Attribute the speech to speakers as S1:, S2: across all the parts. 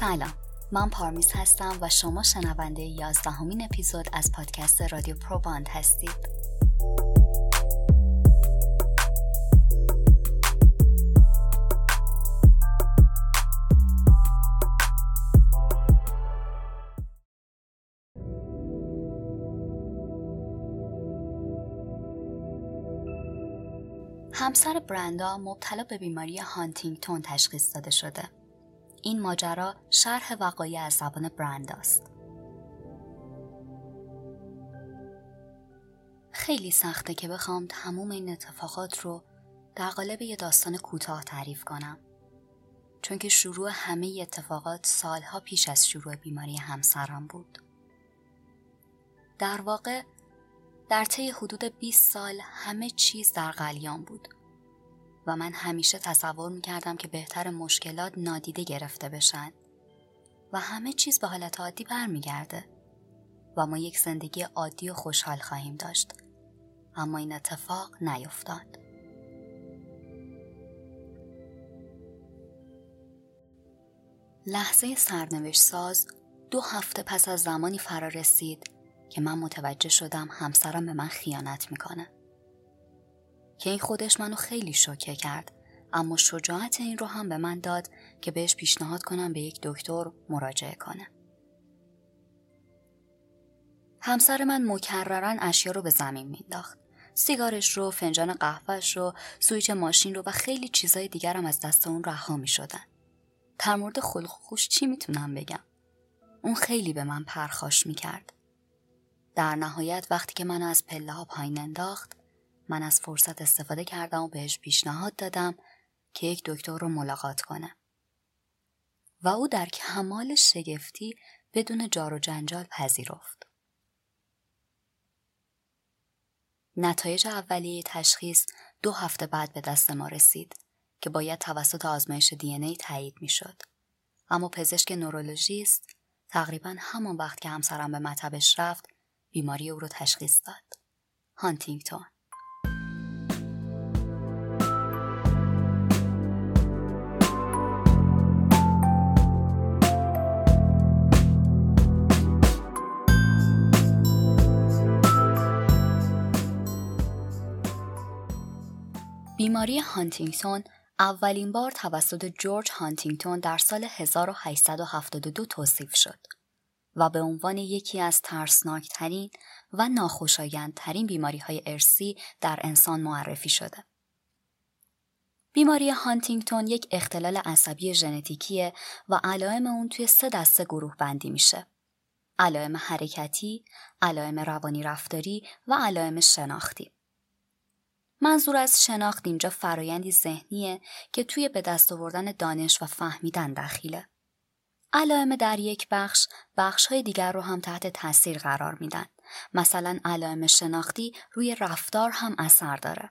S1: سلام من پارمیز هستم و شما شنونده یازدهمین اپیزود از پادکست رادیو پروباند هستید همسر برندا مبتلا به بیماری هانتینگتون تشخیص داده شده. این ماجرا شرح وقایع از زبان برنداست. خیلی سخته که بخوام تموم این اتفاقات رو در قالب یه داستان کوتاه تعریف کنم. چون که شروع همه اتفاقات سالها پیش از شروع بیماری همسرم بود. در واقع در طی حدود 20 سال همه چیز در قلیان بود و من همیشه تصور می کردم که بهتر مشکلات نادیده گرفته بشن. و همه چیز به حالت عادی برمیگرده. و ما یک زندگی عادی و خوشحال خواهیم داشت. اما این اتفاق نیفتاد. لحظه سرنوشت ساز دو هفته پس از زمانی فرا رسید که من متوجه شدم همسرم به من خیانت می‌کنه. که این خودش منو خیلی شوکه کرد اما شجاعت این رو هم به من داد که بهش پیشنهاد کنم به یک دکتر مراجعه کنه. همسر من مکررن اشیا رو به زمین مینداخت. سیگارش رو، فنجان قهوهش رو، سویچ ماشین رو و خیلی چیزای دیگرم از دست اون رها می شدن. در مورد خلق خوش چی می‌تونم بگم؟ اون خیلی به من پرخاش می‌کرد. در نهایت وقتی که من از پله ها پایین انداخت من از فرصت استفاده کردم و بهش پیشنهاد دادم که یک دکتر رو ملاقات کنه. و او در کمال شگفتی بدون جار و جنجال پذیرفت. نتایج اولیه تشخیص دو هفته بعد به دست ما رسید که باید توسط آزمایش دی ای تایید می شد. اما پزشک نورولوژیست تقریبا همان وقت که همسرم به مطبش رفت بیماری او را تشخیص داد. هانتینگتون بیماری هانتینگتون اولین بار توسط جورج هانتینگتون در سال 1872 توصیف شد. و به عنوان یکی از ترسناکترین و ناخوشایندترین بیماری های ارسی در انسان معرفی شده. بیماری هانتینگتون یک اختلال عصبی ژنتیکیه و علائم اون توی سه دسته گروه بندی میشه. علائم حرکتی، علائم روانی رفتاری و علائم شناختی. منظور از شناخت اینجا فرایندی ذهنیه که توی به دست آوردن دانش و فهمیدن دخیله. علائم در یک بخش بخش های دیگر رو هم تحت تاثیر قرار میدن. مثلا علائم شناختی روی رفتار هم اثر داره.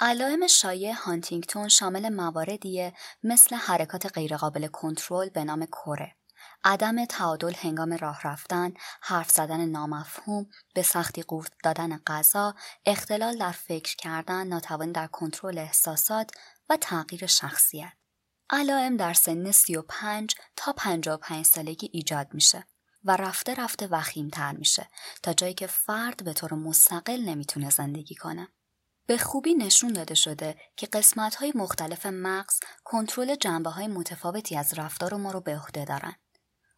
S1: علائم شایع هانتینگتون شامل مواردیه مثل حرکات غیرقابل کنترل به نام کره. عدم تعادل هنگام راه رفتن، حرف زدن نامفهوم، به سختی قورت دادن غذا، اختلال در فکر کردن، ناتوانی در کنترل احساسات و تغییر شخصیت. علائم در سن 35 تا 55 سالگی ایجاد میشه و رفته رفته وخیم تر میشه تا جایی که فرد به طور مستقل نمی‌تونه زندگی کنه. به خوبی نشون داده شده که قسمت های مختلف مغز کنترل جنبه های متفاوتی از رفتار ما رو به عهده دارن.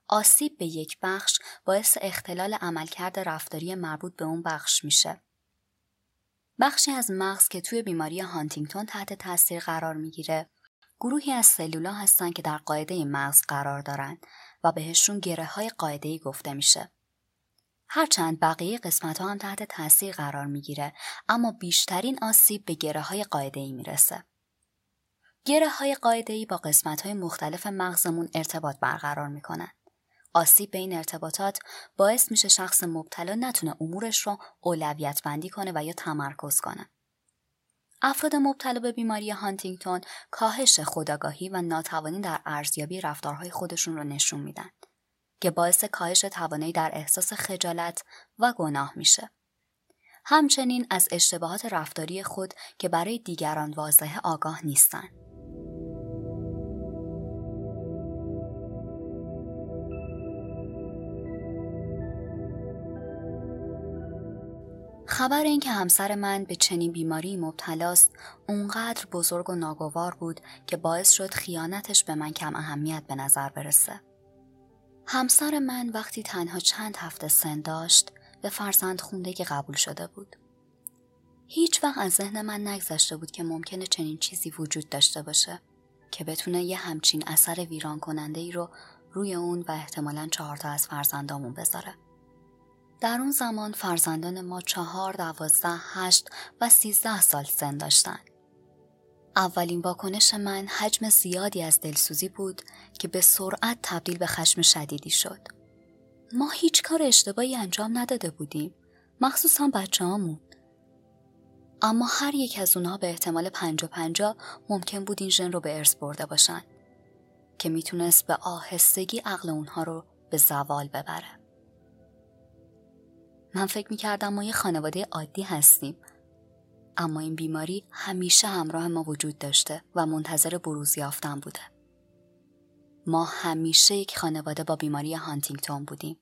S1: آسیب به یک بخش باعث اختلال عملکرد رفتاری مربوط به اون بخش میشه. بخشی از مغز که توی بیماری هانتینگتون تحت تاثیر قرار می‌گیره گروهی از سلولا هستند که در قاعده مغز قرار دارند و بهشون گره های قاعده گفته میشه. هرچند بقیه قسمت ها هم تحت تاثیر قرار می‌گیره اما بیشترین آسیب به گره های قاعده ای می‌رسه. گره های قاعده ای با قسمت های مختلف مغزمون ارتباط برقرار می‌کنن. آسیب به این ارتباطات باعث میشه شخص مبتلا نتونه امورش رو اولویت بندی کنه و یا تمرکز کنه. افراد مبتلا به بیماری هانتینگتون کاهش خودآگاهی و ناتوانی در ارزیابی رفتارهای خودشون رو نشون میدن که باعث کاهش توانایی در احساس خجالت و گناه میشه. همچنین از اشتباهات رفتاری خود که برای دیگران واضح آگاه نیستند. خبر اینکه همسر من به چنین بیماری مبتلاست اونقدر بزرگ و ناگوار بود که باعث شد خیانتش به من کم اهمیت به نظر برسه. همسر من وقتی تنها چند هفته سن داشت به فرزند خوندگی قبول شده بود. هیچ وقت از ذهن من نگذشته بود که ممکنه چنین چیزی وجود داشته باشه که بتونه یه همچین اثر ویران کننده ای رو روی اون و احتمالا چهارتا از فرزندامون بذاره. در اون زمان فرزندان ما چهار، دوازده، هشت و سیزده سال سن داشتن. اولین واکنش من حجم زیادی از دلسوزی بود که به سرعت تبدیل به خشم شدیدی شد. ما هیچ کار اشتباهی انجام نداده بودیم. مخصوصا بچه هامون. اما هر یک از اونها به احتمال پنجا پنجا ممکن بود این ژن رو به ارث برده باشن که می‌تونست به آهستگی عقل اونها رو به زوال ببره. من فکر می‌کردم ما یه خانواده عادی هستیم اما این بیماری همیشه همراه ما وجود داشته و منتظر بروز یافتن بوده. ما همیشه یک خانواده با بیماری هانتینگتون بودیم.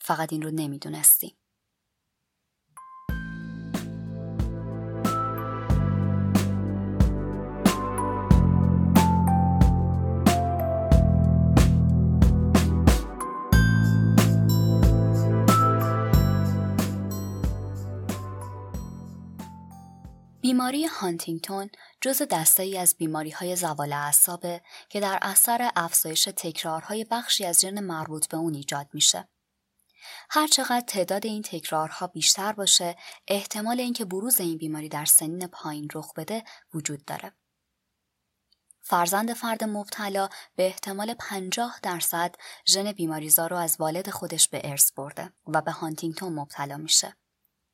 S1: فقط این رو نمی‌دونستیم. بیماری هانتینگتون جز دسته ای از بیماری های زوال اعصابه که در اثر افزایش تکرارهای بخشی از ژن مربوط به اون ایجاد میشه. هرچقدر تعداد این تکرارها بیشتر باشه، احتمال اینکه بروز این بیماری در سنین پایین رخ بده وجود داره. فرزند فرد مبتلا به احتمال 50 درصد ژن بیماریزا رو از والد خودش به ارث برده و به هانتینگتون مبتلا میشه.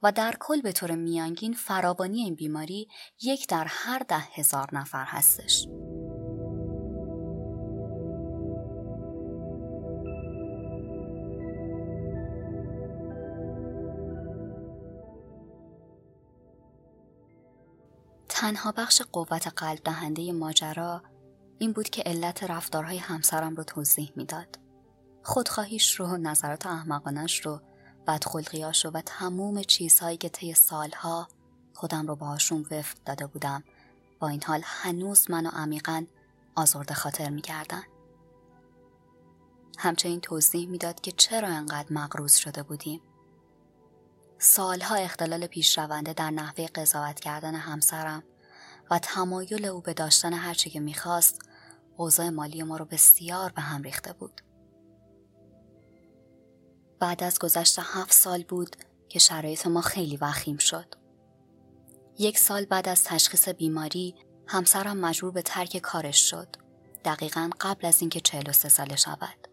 S1: و در کل به طور میانگین فراوانی این بیماری یک در هر ده هزار نفر هستش. تنها بخش قوت قلب دهنده ماجرا این بود که علت رفتارهای همسرم رو توضیح می‌داد. خودخواهیش رو، نظرات احمقانش رو بدخلقیاش رو و تموم چیزهایی که طی سالها خودم رو باهاشون وفت داده بودم با این حال هنوز منو عمیقا آزرده خاطر می‌کردن. همچنین توضیح می‌داد که چرا انقدر مغروز شده بودیم. سالها اختلال پیشرونده در نحوه قضاوت کردن همسرم و تمایل او به داشتن هرچی که می‌خواست اوضاع مالی ما رو بسیار به هم ریخته بود. بعد از گذشت هفت سال بود که شرایط ما خیلی وخیم شد. یک سال بعد از تشخیص بیماری همسرم مجبور به ترک کارش شد. دقیقا قبل از اینکه 43 ساله شود.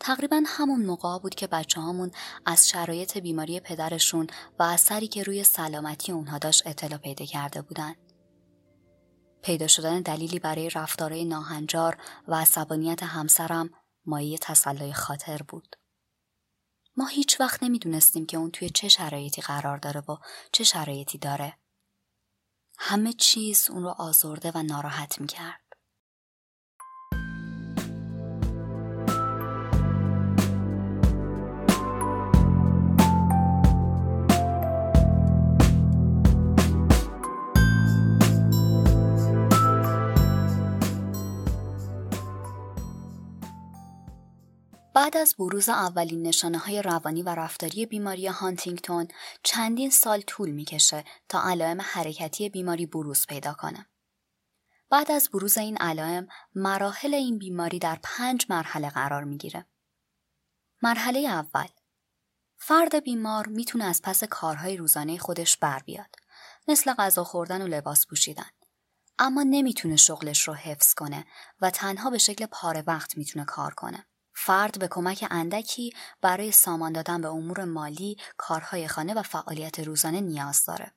S1: تقریبا همون موقع بود که بچه هامون از شرایط بیماری پدرشون و اثری که روی سلامتی اونها داشت اطلاع پیدا کرده بودند. پیدا شدن دلیلی برای رفتارهای ناهنجار و عصبانیت همسرم مایه تسلای خاطر بود. ما هیچ وقت نمی‌دونستیم که اون توی چه شرایطی قرار داره و چه شرایطی داره. همه چیز اون رو آزرده و ناراحت می‌کرد. بعد از بروز اولین نشانه های روانی و رفتاری بیماری هانتینگتون چندین سال طول می‌کشه تا علائم حرکتی بیماری بروز پیدا کنه. بعد از بروز این علائم مراحل این بیماری در پنج مرحله قرار می‌گیره. مرحله اول فرد بیمار می‌تونه از پس کارهای روزانه خودش بر بیاد مثل غذا خوردن و لباس پوشیدن اما نمی‌تونه شغلش رو حفظ کنه و تنها به شکل پاره وقت می‌تونه کار کنه. فرد به کمک اندکی برای سامان دادن به امور مالی، کارهای خانه و فعالیت روزانه نیاز داره.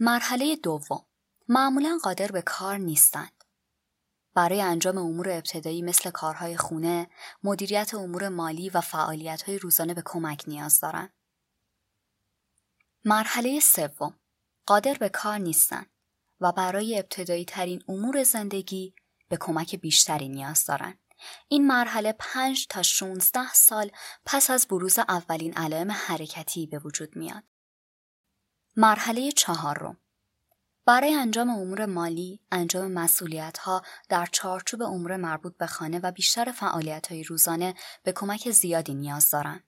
S1: مرحله دوم معمولا قادر به کار نیستند. برای انجام امور ابتدایی مثل کارهای خونه، مدیریت امور مالی و فعالیت‌های روزانه به کمک نیاز دارند. مرحله سوم قادر به کار نیستند و برای ابتدایی ترین امور زندگی به کمک بیشتری نیاز دارند. این مرحله 5 تا 16 سال پس از بروز اولین علائم حرکتی به وجود میاد. مرحله چهارم برای انجام امور مالی، انجام مسئولیت ها در چارچوب امور مربوط به خانه و بیشتر فعالیت های روزانه به کمک زیادی نیاز دارند.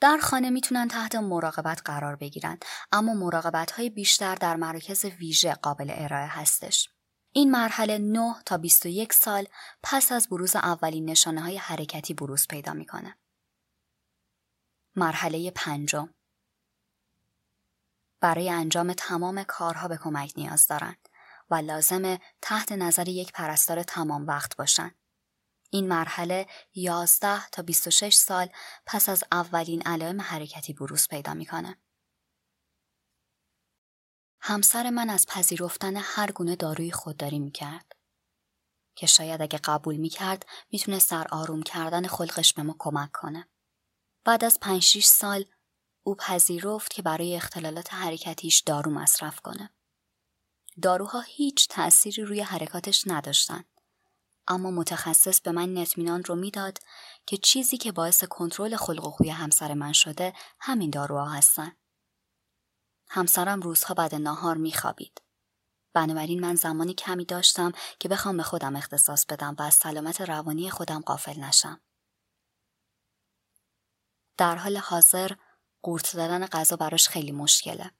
S1: در خانه می‌تونن تحت مراقبت قرار بگیرن اما مراقبت های بیشتر در مراکز ویژه قابل ارائه هستش. این مرحله 9 تا 21 سال پس از بروز اولین نشانه های حرکتی بروز پیدا می‌کنه. مرحله پنجم برای انجام تمام کارها به کمک نیاز دارند و لازمه تحت نظر یک پرستار تمام وقت باشند. این مرحله 11 تا 26 سال پس از اولین علائم حرکتی بروز پیدا می‌کنه. همسر من از پذیرفتن هر گونه داروی خودداری می‌کرد که شاید اگه قبول می‌کرد می‌تونه سر آروم کردن خلقش به ما کمک کنه. بعد از 5 سال او پذیرفت که برای اختلالات حرکتیش دارو مصرف کنه. داروها هیچ تأثیری روی حرکاتش نداشتن. اما متخصص به من نطمینان رو می‌داد که چیزی که باعث کنترل خلق و خوی همسر من شده همین داروها هستن. همسرم روزها بعد ناهار میخوابید. بنابراین من زمانی کمی داشتم که بخوام به خودم اختصاص بدم و از سلامت روانی خودم قافل نشم. در حال حاضر قورت دادن غذا براش خیلی مشکله.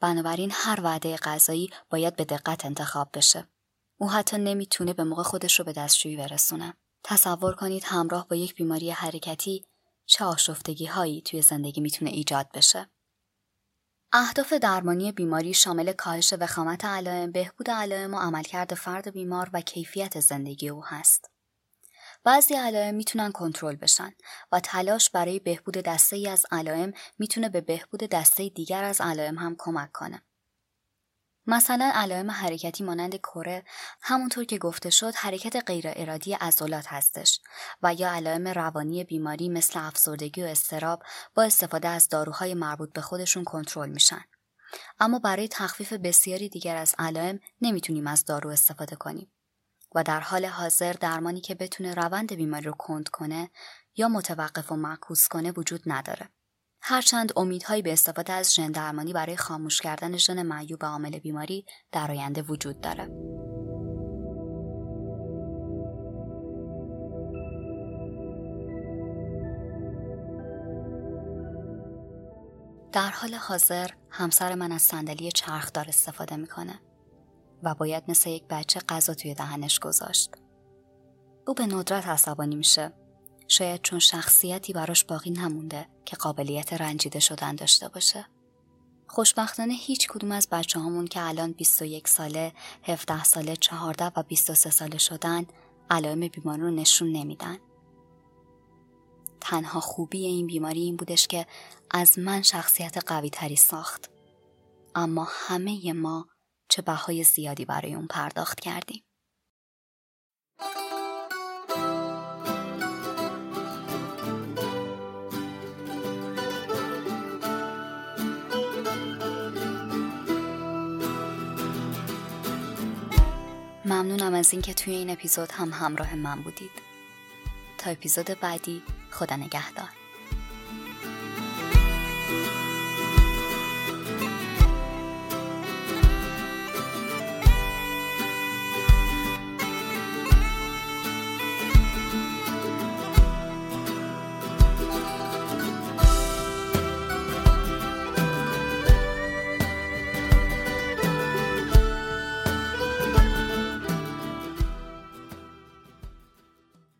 S1: بنابراین هر وعده غذایی باید به دقت انتخاب بشه. او حتی نمی‌تونه به موقع خودش رو به دستشویی برسونه. تصور کنید همراه با یک بیماری حرکتی چه آشفتگی هایی توی زندگی می‌تونه ایجاد بشه. اهداف درمانی بیماری شامل کاهش وخامت علائم، بهبود علائم و عملکرد فرد بیمار و کیفیت زندگی او هست. بعضی علائم می‌تونن کنترل بشن و تلاش برای بهبود دسته ای از علائم می‌تونه به بهبود دسته دیگر از علائم هم کمک کنه. مثلا علائم حرکتی مانند کره همونطور که گفته شد حرکت غیر ارادی عضلات هستش و یا علائم روانی بیماری مثل افسردگی و استراب با استفاده از داروهای مربوط به خودشون کنترل میشن. اما برای تخفیف بسیاری دیگر از علائم نمی‌تونیم از دارو استفاده کنیم. و در حال حاضر درمانی که بتونه روند بیماری رو کند کنه یا متوقف و معکوس کنه وجود نداره. هرچند امیدهایی به استفاده از ژن درمانی برای خاموش کردن ژن معیوب عامل بیماری در آینده وجود داره. در حال حاضر همسر من از صندلی چرخدار استفاده می‌کنه. و باید مثل یک بچه غذا توی دهنش گذاشت. او به ندرت عصبانی میشه. شاید چون شخصیتی براش باقی نمونده که قابلیت رنجیده شدن داشته باشه. خوشبختانه هیچ کدوم از بچه همون که الان 21 ساله، 17 ساله، 14 و 23 ساله شدن علائم بیماری رو نشون نمیدن. تنها خوبی این بیماری این بودش که از من شخصیت قوی تری ساخت. اما همه ما چه بهای زیادی برای اون پرداخت کردیم. ممنونم از اینکه توی این اپیزود هم همراه من بودید. تا اپیزود بعدی خدا نگهدار.